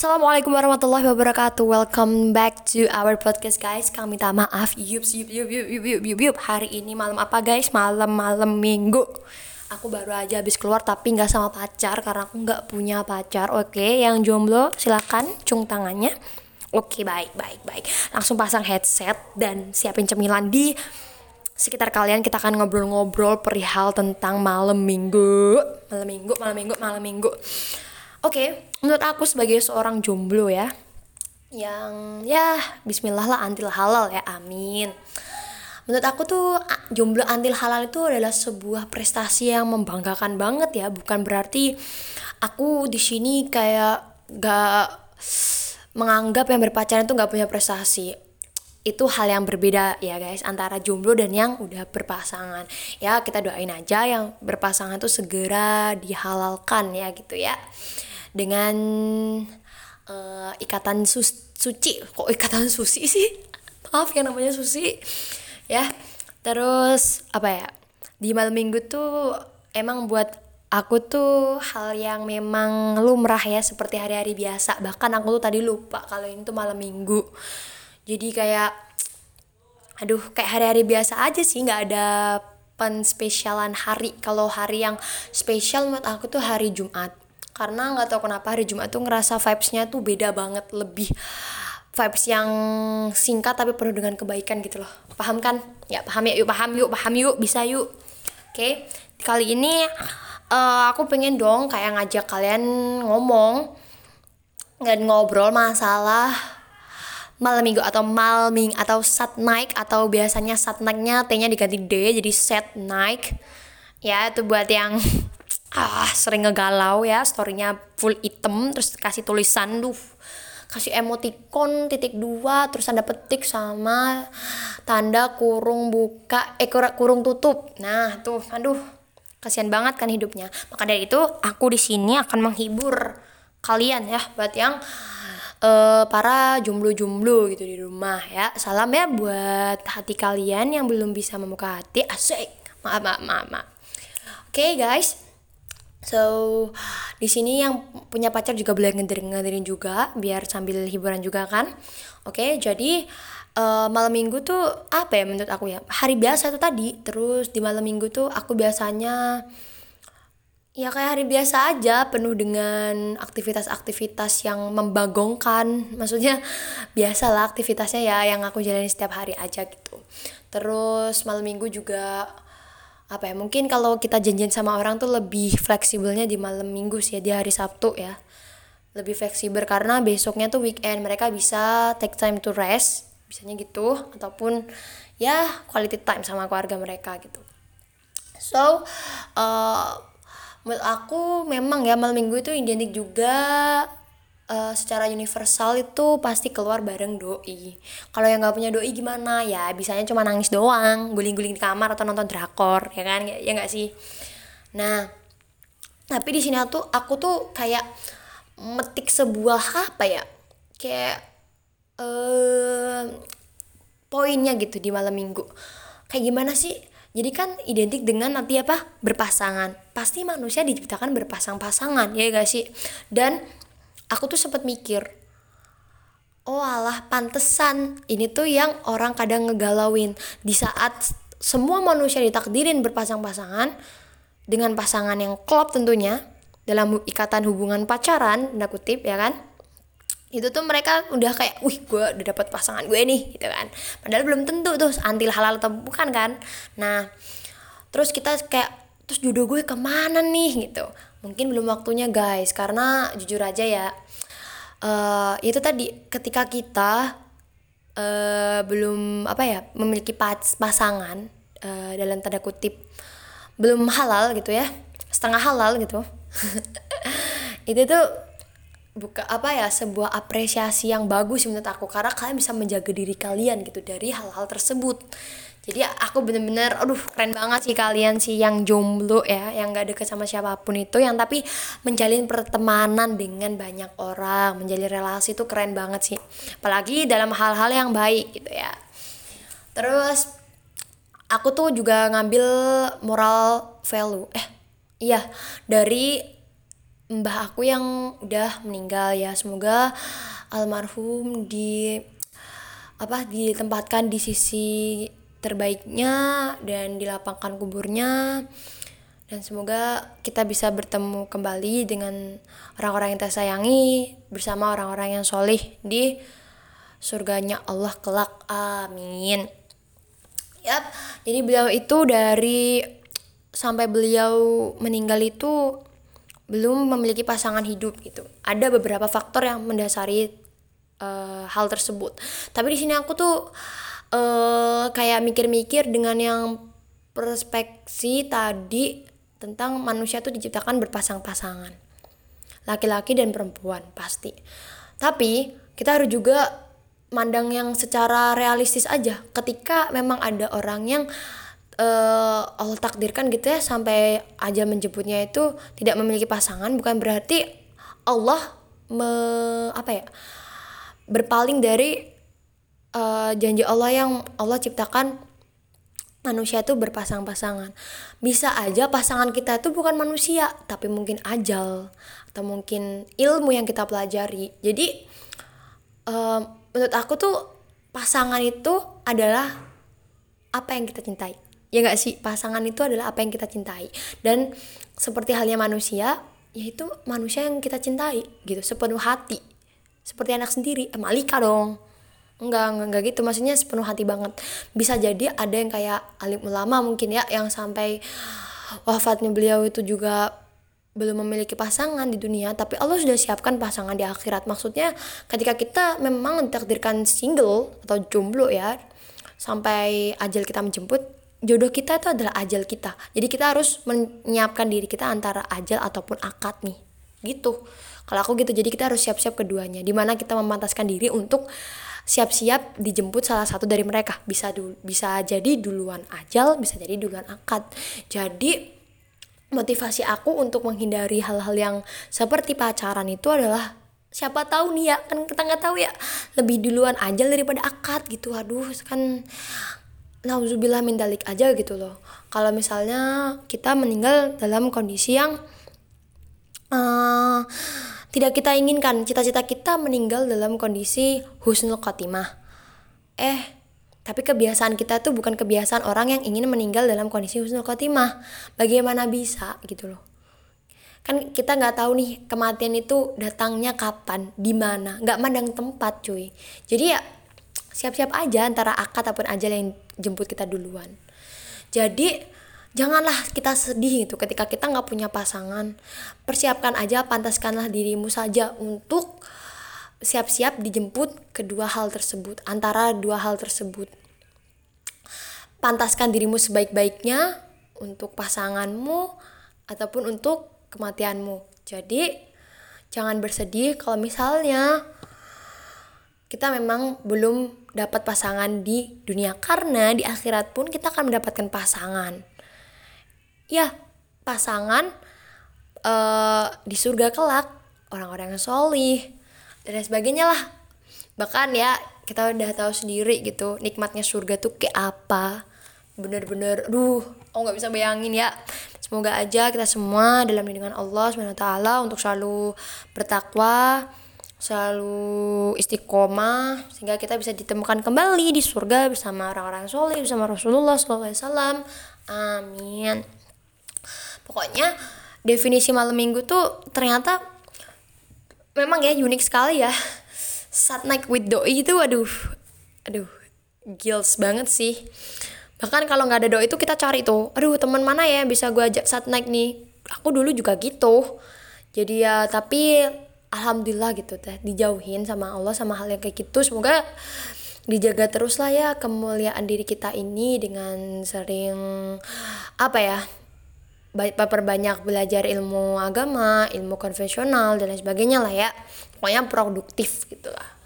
Assalamualaikum warahmatullahi wabarakatuh. Welcome back to our podcast guys. Kami minta maaf. Yup, yup, yup, yup, yup, yup, yup, yup. Hari ini malam apa guys? Malam-malam minggu. Aku baru aja habis keluar tapi nggak sama pacar Karena aku nggak punya pacar Oke, yang jomblo silakan cung tangannya. Oke, baik, baik, baik. Langsung pasang headset dan siapin cemilan di sekitar kalian. Kita akan ngobrol-ngobrol perihal tentang malam minggu. Malam minggu malam minggu malam minggu. Oke, menurut aku sebagai seorang jomblo ya, yang ya Bismillah lah antil halal ya, amin. Menurut aku tuh jomblo antil halal itu adalah sebuah prestasi yang membanggakan banget ya, bukan berarti aku di sini kayak gak menganggap yang berpacaran itu gak punya prestasi. Itu hal yang berbeda ya guys antara jomblo dan yang udah berpasangan. Ya kita doain aja yang berpasangan tuh segera dihalalkan ya gitu ya dengan uh, ikatan su suci. Kok ikatan susi sih? Maaf ya namanya susi ya terus apa ya di malam minggu tuh emang buat aku tuh hal yang memang lumrah ya seperti hari-hari biasa. Bahkan aku tuh tadi lupa kalau ini tuh malam minggu. Jadi kayak aduh kayak hari-hari biasa aja sih. Nggak ada penspesialan hari. Kalau hari yang spesial menurut aku tuh hari Jumat karena nggak tahu kenapa hari Jumat tuh ngerasa vibesnya tuh beda banget lebih vibes yang singkat tapi penuh dengan kebaikan gitu loh. Paham kan? Ya paham ya. Yuk paham yuk paham yuk. Bisa yuk. Oke okay. kali ini uh, aku pengen dong kayak ngajak kalian ngomong dan ngobrol masalah malam minggu atau malming atau sat night atau biasanya sat nightnya t-nya diganti d jadi set night ya itu buat yang ah sering ngegalau ya storynya full item terus kasih tulisan duh kasih emoticon titik dua terus ada petik sama tanda kurung buka eh kurung tutup. Nah tuh aduh kasihan banget kan hidupnya. Maka dari itu aku di sini akan menghibur kalian ya buat yang uh, para jomblo-jomblo gitu di rumah ya. Salam ya buat hati kalian yang belum bisa membuka hati. Asik. Maaf maaf maaf, maaf. oke okay, guys So di sini yang punya pacar juga boleh ngedengerin juga biar sambil hiburan juga kan. Oke, okay, jadi uh, malam minggu tuh apa ya menurut aku ya hari biasa tuh tadi. Terus di malam minggu tuh aku biasanya ya kayak hari biasa aja penuh dengan aktivitas-aktivitas yang membagongkan. Maksudnya biasa lah aktivitasnya ya yang aku jalani setiap hari aja gitu. Terus malam minggu juga apa ya mungkin kalau kita janjian sama orang tuh lebih fleksibelnya di malam minggu sih ya di hari Sabtu ya. Lebih fleksibel karena besoknya tuh weekend mereka bisa take time to rest bisanya gitu ataupun ya quality time sama keluarga mereka gitu. So uh, menurut aku memang ya malam minggu itu identik juga uh, secara universal itu pasti keluar bareng doi. Kalau yang nggak punya doi gimana ya? Bisanya cuma nangis doang, guling-guling di kamar atau nonton drakor, ya kan? Ya nggak sih. Nah, tapi di sini tuh aku tuh kayak metik sebuah apa ya? Kayak uh, poinnya gitu di malam minggu. Kayak gimana sih? Jadi kan identik dengan nanti apa? Berpasangan. Pasti manusia diciptakan berpasang-pasangan, ya gak sih? Dan aku tuh sempat mikir oh alah pantesan. Ini tuh yang orang kadang ngegalauin. Di saat semua manusia ditakdirin berpasang-pasangan dengan pasangan yang klop tentunya dalam ikatan hubungan pacaran tanda kutip ya kan? Itu tuh mereka udah kayak wih gue udah dapat pasangan gue nih gitu kan. Padahal belum tentu tuh antil halal atau bukan kan? Nah terus kita kayak terus jodoh gue ke mana nih? gitu mungkin belum waktunya guys. Karena jujur aja ya uh, itu tadi ketika kita uh, belum apa ya memiliki pas pasangan uh, dalam tanda kutip belum halal gitu ya setengah halal gitu. Itu tuh buka apa ya sebuah apresiasi yang bagus menurut aku. Karena kalian bisa menjaga diri kalian gitu dari hal-hal tersebut jadi aku bener-bener aduh keren banget sih kalian sih yang jomblo ya yang gak deket sama siapa pun itu yang tapi menjalin pertemanan dengan banyak orang menjalin relasi itu keren banget sih. Apalagi dalam hal-hal yang baik gitu ya. Terus aku tuh juga ngambil moral value eh iya dari mbah aku yang udah meninggal ya. Semoga almarhum di apa ditempatkan di sisi terbaiknya dan dilapangkan kuburnya dan semoga kita bisa bertemu kembali dengan orang-orang yang kita sayangi bersama orang-orang yang solih di surganya Allah kelak amin Yap, jadi beliau itu dari sampai beliau meninggal itu belum memiliki pasangan hidup gitu. Ada beberapa faktor yang mendasari uh, hal tersebut. Tapi di sini aku tuh uh, kayak mikir-mikir dengan yang perspeksi tadi tentang manusia tuh diciptakan berpasang-pasangan. Laki-laki dan perempuan pasti. Tapi kita harus juga mandang yang secara realistis aja ketika memang ada orang yang uh, Allah takdirkan gitu ya sampai aja menjemputnya itu tidak memiliki pasangan bukan berarti Allah me, apa ya berpaling dari uh, janji Allah yang Allah ciptakan manusia itu berpasang-pasangan. Bisa aja pasangan kita itu bukan manusia tapi mungkin ajal atau mungkin ilmu yang kita pelajari. Jadi uh, menurut aku tuh pasangan itu adalah apa yang kita cintai. Ya nggak sih? Pasangan itu adalah apa yang kita cintai. Dan seperti halnya manusia yaitu manusia yang kita cintai gitu. Sepenuh hati. Seperti anak sendiri eh, Malika dong enggak, enggak enggak gitu. Maksudnya sepenuh hati banget. Bisa jadi ada yang kayak alim ulama mungkin ya yang sampai wafatnya beliau itu juga belum memiliki pasangan di dunia tapi Allah sudah siapkan pasangan di akhirat. Maksudnya ketika kita memang ditakdirkan single atau jomblo ya sampai ajal kita menjemput jodoh kita itu adalah ajal kita. Jadi kita harus menyiapkan diri kita antara ajal ataupun akad nih. Gitu. Kalau aku gitu jadi kita harus siap-siap keduanya. Di mana kita memantaskan diri untuk siap-siap dijemput salah satu dari mereka. Bisa dulu bisa jadi duluan ajal bisa jadi duluan akad jadi motivasi aku untuk menghindari hal-hal yang seperti pacaran itu adalah siapa tahu nih ya kan kita nggak tahu ya lebih duluan aja daripada akad gitu. Aduh kan nauzubillah mindalik aja gitu loh. Kalau misalnya kita meninggal dalam kondisi yang uh, tidak kita inginkan cita-cita kita meninggal dalam kondisi husnul khotimah eh tapi kebiasaan kita tuh bukan kebiasaan orang yang ingin meninggal dalam kondisi husnul khotimah. Bagaimana bisa gitu loh. Kan kita nggak tahu nih kematian itu datangnya kapan, di mana, nggak mandang tempat cuy. Jadi ya siap-siap aja antara akad ataupun ajal yang jemput kita duluan. Jadi janganlah kita sedih itu ketika kita nggak punya pasangan. Persiapkan aja, pantaskanlah dirimu saja untuk siap-siap dijemput kedua hal tersebut, antara dua hal tersebut. Pantaskan dirimu sebaik-baiknya untuk pasanganmu ataupun untuk kematianmu. Jadi, jangan bersedih kalau misalnya kita memang belum dapat pasangan di dunia karena di akhirat pun kita akan mendapatkan pasangan. Ya, pasangan uh, di surga kelak orang-orang yang solih dan sebagainya lah. Bahkan ya kita udah tahu sendiri gitu nikmatnya surga tuh kayak apa. Bener-bener duh oh nggak bisa bayangin ya. Semoga aja kita semua dalam lindungan Allah swt untuk selalu bertakwa selalu istiqomah sehingga kita bisa ditemukan kembali di surga bersama orang-orang soleh bersama Rasulullah SAW amin pokoknya definisi malam minggu tuh ternyata memang ya unik sekali ya. Saat naik with doi itu aduh aduh gils banget sih. Bahkan kalau nggak ada doi itu kita cari tuh aduh teman mana ya bisa gue ajak saat naik nih? Aku dulu juga gitu. Jadi ya tapi alhamdulillah gitu teh dijauhin sama Allah sama hal yang kayak gitu. Semoga dijaga terus lah ya kemuliaan diri kita ini dengan sering apa ya perbanyak belajar ilmu agama, ilmu konvensional dan lain sebagainya lah ya. Pokoknya produktif gitu lah.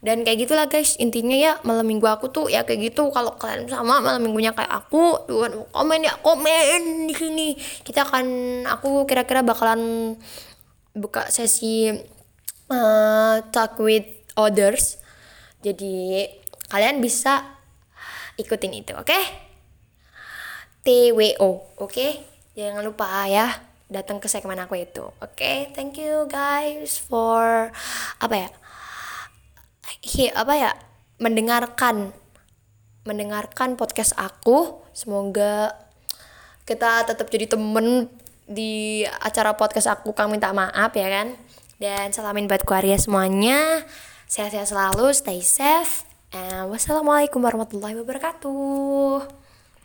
Dan kayak gitulah guys, intinya ya malam minggu aku tuh ya kayak gitu. Kalau kalian sama malam minggunya kayak aku, tuh komen ya, komen di sini. Kita akan aku kira-kira bakalan buka sesi uh, talk with others. Jadi kalian bisa ikutin itu, oke? Okay? TWO, oke? Okay? Jangan lupa ya. datang ke segmen aku itu oke okay? thank you guys for apa ya Hi, apa ya mendengarkan mendengarkan podcast aku semoga kita tetap jadi temen di acara podcast aku kang minta maaf ya kan dan salamin buat keluarga semuanya sehat-sehat selalu stay safe and wassalamualaikum warahmatullahi wabarakatuh